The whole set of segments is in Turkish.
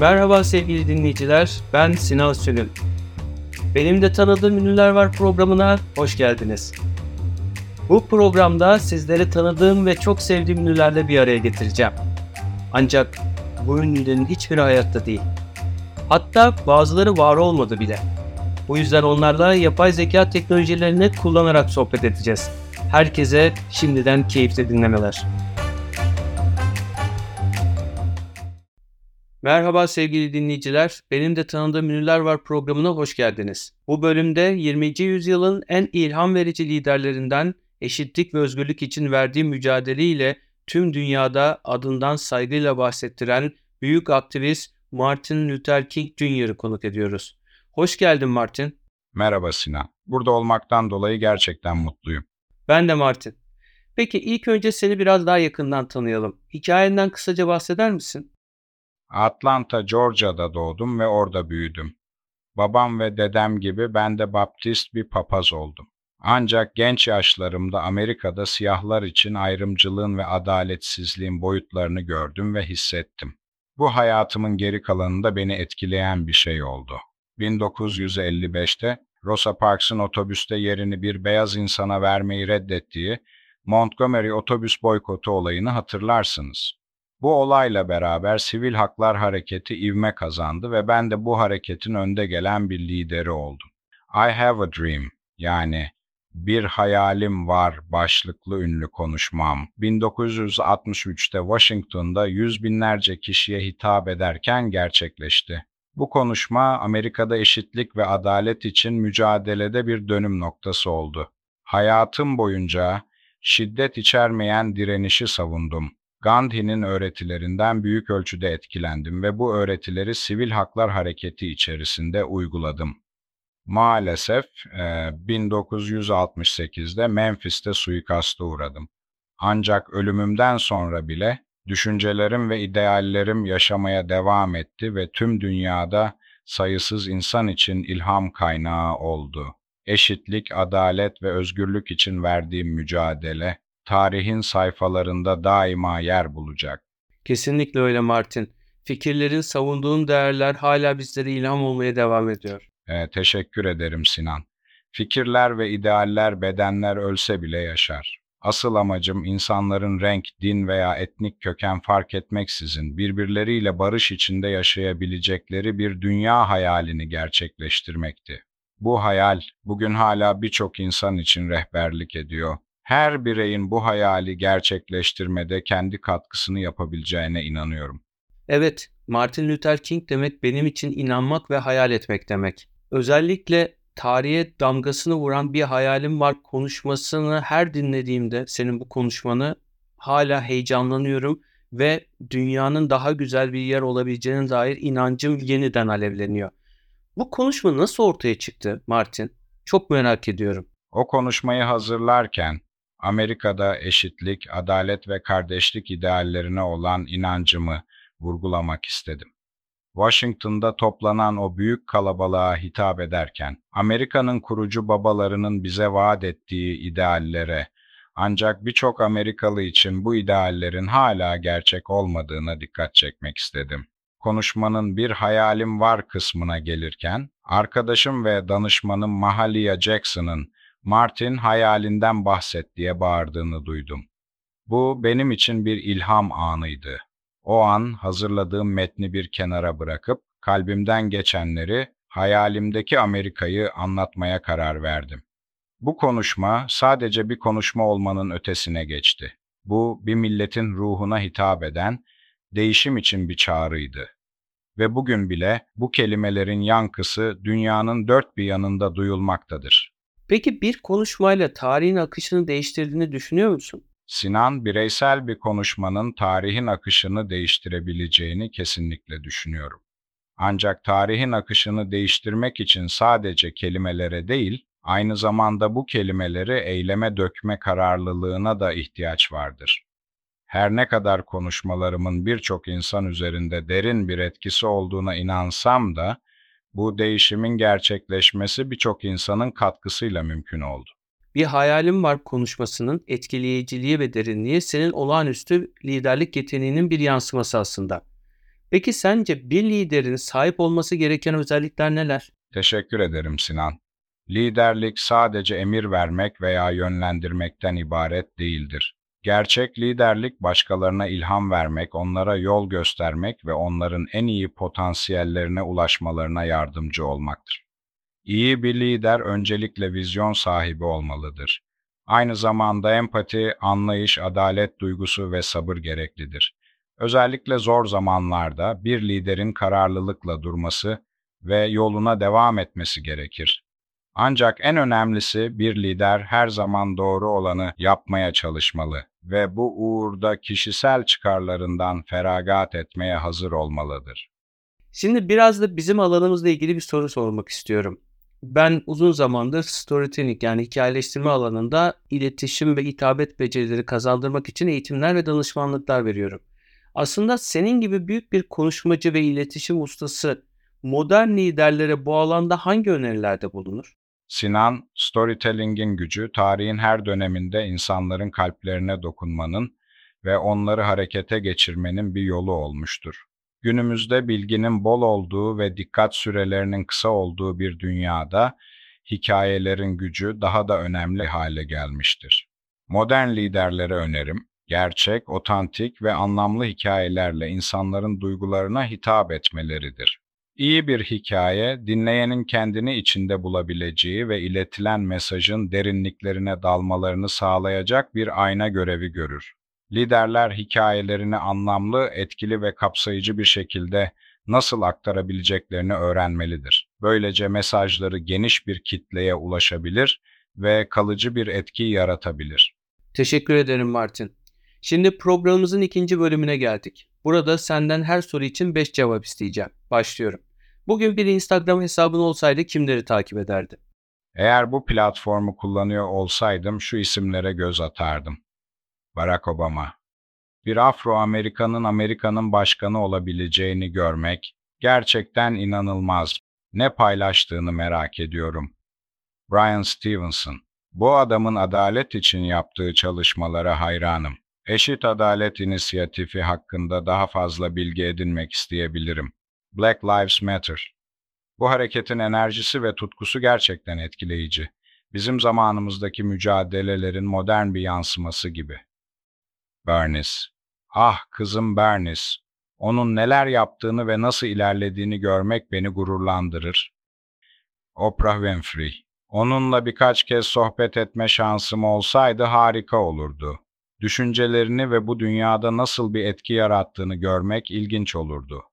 Merhaba sevgili dinleyiciler, ben Sinan Sülün. Benim de tanıdığım ünlüler var programına hoş geldiniz. Bu programda sizleri tanıdığım ve çok sevdiğim ünlülerle bir araya getireceğim. Ancak bu ünlülerin hiçbiri hayatta değil. Hatta bazıları var olmadı bile. Bu yüzden onlarla yapay zeka teknolojilerini kullanarak sohbet edeceğiz. Herkese şimdiden keyifli dinlemeler. Merhaba sevgili dinleyiciler. Benim de tanıdığım ünlüler var programına hoş geldiniz. Bu bölümde 20. yüzyılın en ilham verici liderlerinden eşitlik ve özgürlük için verdiği mücadeleyle tüm dünyada adından saygıyla bahsettiren büyük aktivist Martin Luther King Jr.'ı konuk ediyoruz. Hoş geldin Martin. Merhaba Sinan. Burada olmaktan dolayı gerçekten mutluyum. Ben de Martin. Peki ilk önce seni biraz daha yakından tanıyalım. Hikayenden kısaca bahseder misin? Atlanta, Georgia'da doğdum ve orada büyüdüm. Babam ve dedem gibi ben de baptist bir papaz oldum. Ancak genç yaşlarımda Amerika'da siyahlar için ayrımcılığın ve adaletsizliğin boyutlarını gördüm ve hissettim. Bu hayatımın geri kalanında beni etkileyen bir şey oldu. 1955'te Rosa Parks'ın otobüste yerini bir beyaz insana vermeyi reddettiği Montgomery otobüs boykotu olayını hatırlarsınız. Bu olayla beraber sivil haklar hareketi ivme kazandı ve ben de bu hareketin önde gelen bir lideri oldum. I have a dream yani bir hayalim var başlıklı ünlü konuşmam 1963'te Washington'da yüz binlerce kişiye hitap ederken gerçekleşti. Bu konuşma Amerika'da eşitlik ve adalet için mücadelede bir dönüm noktası oldu. Hayatım boyunca şiddet içermeyen direnişi savundum. Gandhi'nin öğretilerinden büyük ölçüde etkilendim ve bu öğretileri sivil haklar hareketi içerisinde uyguladım. Maalesef 1968'de Memphis'te suikasta uğradım. Ancak ölümümden sonra bile düşüncelerim ve ideallerim yaşamaya devam etti ve tüm dünyada sayısız insan için ilham kaynağı oldu. Eşitlik, adalet ve özgürlük için verdiğim mücadele tarihin sayfalarında daima yer bulacak. Kesinlikle öyle Martin. Fikirlerin savunduğun değerler hala bizlere ilham olmaya devam ediyor. Ee, teşekkür ederim Sinan. Fikirler ve idealler bedenler ölse bile yaşar. Asıl amacım insanların renk, din veya etnik köken fark etmeksizin birbirleriyle barış içinde yaşayabilecekleri bir dünya hayalini gerçekleştirmekti. Bu hayal bugün hala birçok insan için rehberlik ediyor. Her bireyin bu hayali gerçekleştirmede kendi katkısını yapabileceğine inanıyorum. Evet, Martin Luther King demek benim için inanmak ve hayal etmek demek. Özellikle tarihe damgasını vuran bir hayalim var konuşmasını her dinlediğimde senin bu konuşmanı hala heyecanlanıyorum ve dünyanın daha güzel bir yer olabileceğine dair inancım yeniden alevleniyor. Bu konuşma nasıl ortaya çıktı Martin? Çok merak ediyorum. O konuşmayı hazırlarken Amerika'da eşitlik, adalet ve kardeşlik ideallerine olan inancımı vurgulamak istedim. Washington'da toplanan o büyük kalabalığa hitap ederken, Amerika'nın kurucu babalarının bize vaat ettiği ideallere, ancak birçok Amerikalı için bu ideallerin hala gerçek olmadığına dikkat çekmek istedim. Konuşmanın bir hayalim var kısmına gelirken, arkadaşım ve danışmanım Mahalia Jackson'ın Martin hayalinden bahset diye bağırdığını duydum. Bu benim için bir ilham anıydı. O an hazırladığım metni bir kenara bırakıp kalbimden geçenleri, hayalimdeki Amerika'yı anlatmaya karar verdim. Bu konuşma sadece bir konuşma olmanın ötesine geçti. Bu bir milletin ruhuna hitap eden, değişim için bir çağrıydı. Ve bugün bile bu kelimelerin yankısı dünyanın dört bir yanında duyulmaktadır. Peki bir konuşmayla tarihin akışını değiştirdiğini düşünüyor musun? Sinan bireysel bir konuşmanın tarihin akışını değiştirebileceğini kesinlikle düşünüyorum. Ancak tarihin akışını değiştirmek için sadece kelimelere değil, aynı zamanda bu kelimeleri eyleme dökme kararlılığına da ihtiyaç vardır. Her ne kadar konuşmalarımın birçok insan üzerinde derin bir etkisi olduğuna inansam da, bu değişimin gerçekleşmesi birçok insanın katkısıyla mümkün oldu. Bir hayalim var konuşmasının etkileyiciliği ve derinliği senin olağanüstü liderlik yeteneğinin bir yansıması aslında. Peki sence bir liderin sahip olması gereken özellikler neler? Teşekkür ederim Sinan. Liderlik sadece emir vermek veya yönlendirmekten ibaret değildir. Gerçek liderlik başkalarına ilham vermek, onlara yol göstermek ve onların en iyi potansiyellerine ulaşmalarına yardımcı olmaktır. İyi bir lider öncelikle vizyon sahibi olmalıdır. Aynı zamanda empati, anlayış, adalet duygusu ve sabır gereklidir. Özellikle zor zamanlarda bir liderin kararlılıkla durması ve yoluna devam etmesi gerekir. Ancak en önemlisi bir lider her zaman doğru olanı yapmaya çalışmalı ve bu uğurda kişisel çıkarlarından feragat etmeye hazır olmalıdır. Şimdi biraz da bizim alanımızla ilgili bir soru sormak istiyorum. Ben uzun zamandır storytelling yani hikayeleştirme alanında iletişim ve hitabet becerileri kazandırmak için eğitimler ve danışmanlıklar veriyorum. Aslında senin gibi büyük bir konuşmacı ve iletişim ustası modern liderlere bu alanda hangi önerilerde bulunur? Sinan, storytelling'in gücü tarihin her döneminde insanların kalplerine dokunmanın ve onları harekete geçirmenin bir yolu olmuştur. Günümüzde bilginin bol olduğu ve dikkat sürelerinin kısa olduğu bir dünyada hikayelerin gücü daha da önemli hale gelmiştir. Modern liderlere önerim, gerçek, otantik ve anlamlı hikayelerle insanların duygularına hitap etmeleridir. İyi bir hikaye, dinleyenin kendini içinde bulabileceği ve iletilen mesajın derinliklerine dalmalarını sağlayacak bir ayna görevi görür. Liderler hikayelerini anlamlı, etkili ve kapsayıcı bir şekilde nasıl aktarabileceklerini öğrenmelidir. Böylece mesajları geniş bir kitleye ulaşabilir ve kalıcı bir etki yaratabilir. Teşekkür ederim Martin. Şimdi programımızın ikinci bölümüne geldik. Burada senden her soru için 5 cevap isteyeceğim. Başlıyorum. Bugün bir Instagram hesabın olsaydı kimleri takip ederdi? Eğer bu platformu kullanıyor olsaydım şu isimlere göz atardım. Barack Obama. Bir Afro-Amerikanın Amerika'nın başkanı olabileceğini görmek gerçekten inanılmaz. Ne paylaştığını merak ediyorum. Brian Stevenson. Bu adamın adalet için yaptığı çalışmalara hayranım. Eşit Adalet İnisiyatifi hakkında daha fazla bilgi edinmek isteyebilirim. Black Lives Matter. Bu hareketin enerjisi ve tutkusu gerçekten etkileyici. Bizim zamanımızdaki mücadelelerin modern bir yansıması gibi. Bernice. Ah kızım Bernice. Onun neler yaptığını ve nasıl ilerlediğini görmek beni gururlandırır. Oprah Winfrey. Onunla birkaç kez sohbet etme şansım olsaydı harika olurdu. Düşüncelerini ve bu dünyada nasıl bir etki yarattığını görmek ilginç olurdu.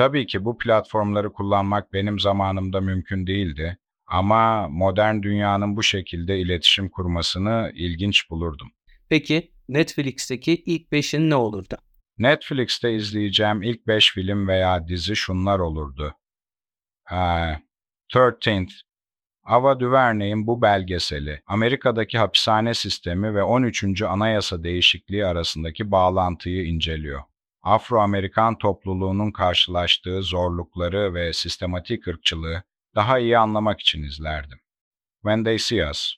Tabii ki bu platformları kullanmak benim zamanımda mümkün değildi ama modern dünyanın bu şekilde iletişim kurmasını ilginç bulurdum. Peki Netflix'teki ilk 5'in ne olurdu? Netflix'te izleyeceğim ilk 5 film veya dizi şunlar olurdu. Ee, 13th, Ava DuVernay'in bu belgeseli, Amerika'daki hapishane sistemi ve 13. Anayasa değişikliği arasındaki bağlantıyı inceliyor. Afro-Amerikan topluluğunun karşılaştığı zorlukları ve sistematik ırkçılığı daha iyi anlamak için izlerdim. When They See Us,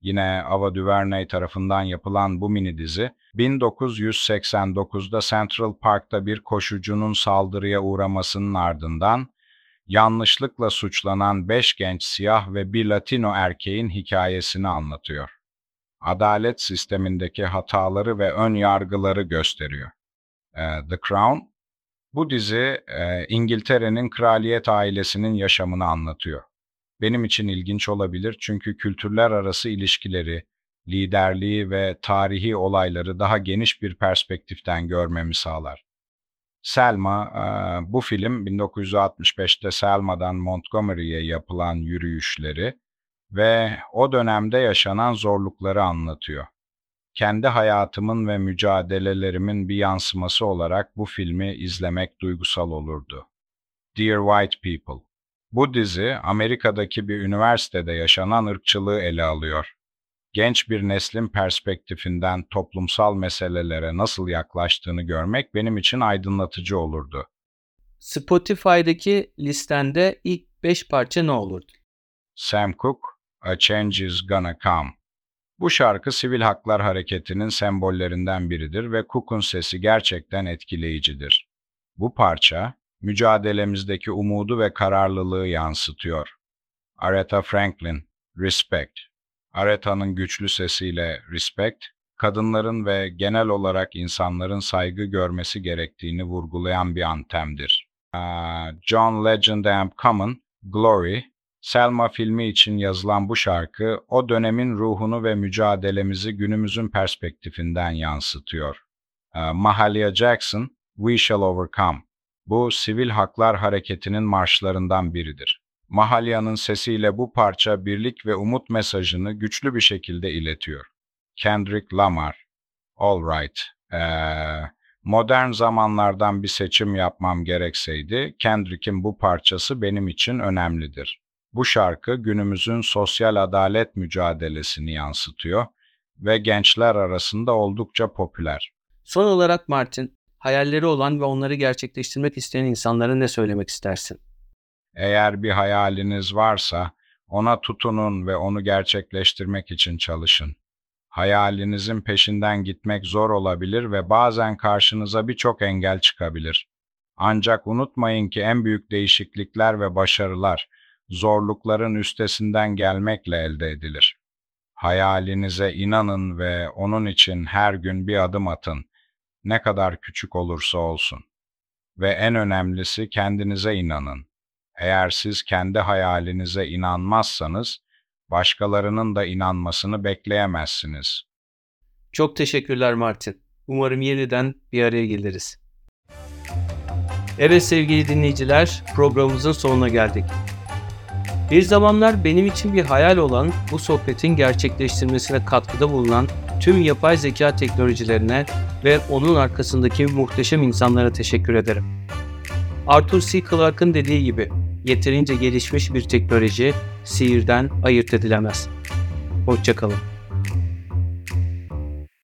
yine Ava DuVernay tarafından yapılan bu mini dizi, 1989'da Central Park'ta bir koşucunun saldırıya uğramasının ardından yanlışlıkla suçlanan beş genç siyah ve bir Latino erkeğin hikayesini anlatıyor. Adalet sistemindeki hataları ve ön yargıları gösteriyor. The Crown, bu dizi İngiltere'nin kraliyet ailesinin yaşamını anlatıyor. Benim için ilginç olabilir çünkü kültürler arası ilişkileri, liderliği ve tarihi olayları daha geniş bir perspektiften görmemi sağlar. Selma, bu film 1965'te Selma'dan Montgomery'ye yapılan yürüyüşleri ve o dönemde yaşanan zorlukları anlatıyor. Kendi hayatımın ve mücadelelerimin bir yansıması olarak bu filmi izlemek duygusal olurdu. Dear White People Bu dizi Amerika'daki bir üniversitede yaşanan ırkçılığı ele alıyor. Genç bir neslin perspektifinden toplumsal meselelere nasıl yaklaştığını görmek benim için aydınlatıcı olurdu. Spotify'daki listende ilk 5 parça ne olurdu? Sam Cooke, A Change Is Gonna Come. Bu şarkı sivil haklar hareketinin sembollerinden biridir ve Cook'un sesi gerçekten etkileyicidir. Bu parça, mücadelemizdeki umudu ve kararlılığı yansıtıyor. Aretha Franklin, Respect. Aretha'nın güçlü sesiyle Respect, kadınların ve genel olarak insanların saygı görmesi gerektiğini vurgulayan bir antemdir. John Legend and Common, Glory, Selma filmi için yazılan bu şarkı o dönemin ruhunu ve mücadelemizi günümüzün perspektifinden yansıtıyor. Aa, Mahalia Jackson, We Shall Overcome. Bu sivil haklar hareketinin marşlarından biridir. Mahalia'nın sesiyle bu parça birlik ve umut mesajını güçlü bir şekilde iletiyor. Kendrick Lamar, All Right. Ee, modern zamanlardan bir seçim yapmam gerekseydi, Kendrick'in bu parçası benim için önemlidir. Bu şarkı günümüzün sosyal adalet mücadelesini yansıtıyor ve gençler arasında oldukça popüler. Son olarak Martin, hayalleri olan ve onları gerçekleştirmek isteyen insanlara ne söylemek istersin? Eğer bir hayaliniz varsa ona tutunun ve onu gerçekleştirmek için çalışın. Hayalinizin peşinden gitmek zor olabilir ve bazen karşınıza birçok engel çıkabilir. Ancak unutmayın ki en büyük değişiklikler ve başarılar zorlukların üstesinden gelmekle elde edilir. Hayalinize inanın ve onun için her gün bir adım atın. Ne kadar küçük olursa olsun. Ve en önemlisi kendinize inanın. Eğer siz kendi hayalinize inanmazsanız, başkalarının da inanmasını bekleyemezsiniz. Çok teşekkürler Martin. Umarım yeniden bir araya geliriz. Evet sevgili dinleyiciler, programımızın sonuna geldik. Bir zamanlar benim için bir hayal olan bu sohbetin gerçekleştirmesine katkıda bulunan tüm yapay zeka teknolojilerine ve onun arkasındaki muhteşem insanlara teşekkür ederim. Arthur C. Clarke'ın dediği gibi, yeterince gelişmiş bir teknoloji sihirden ayırt edilemez. Hoşçakalın.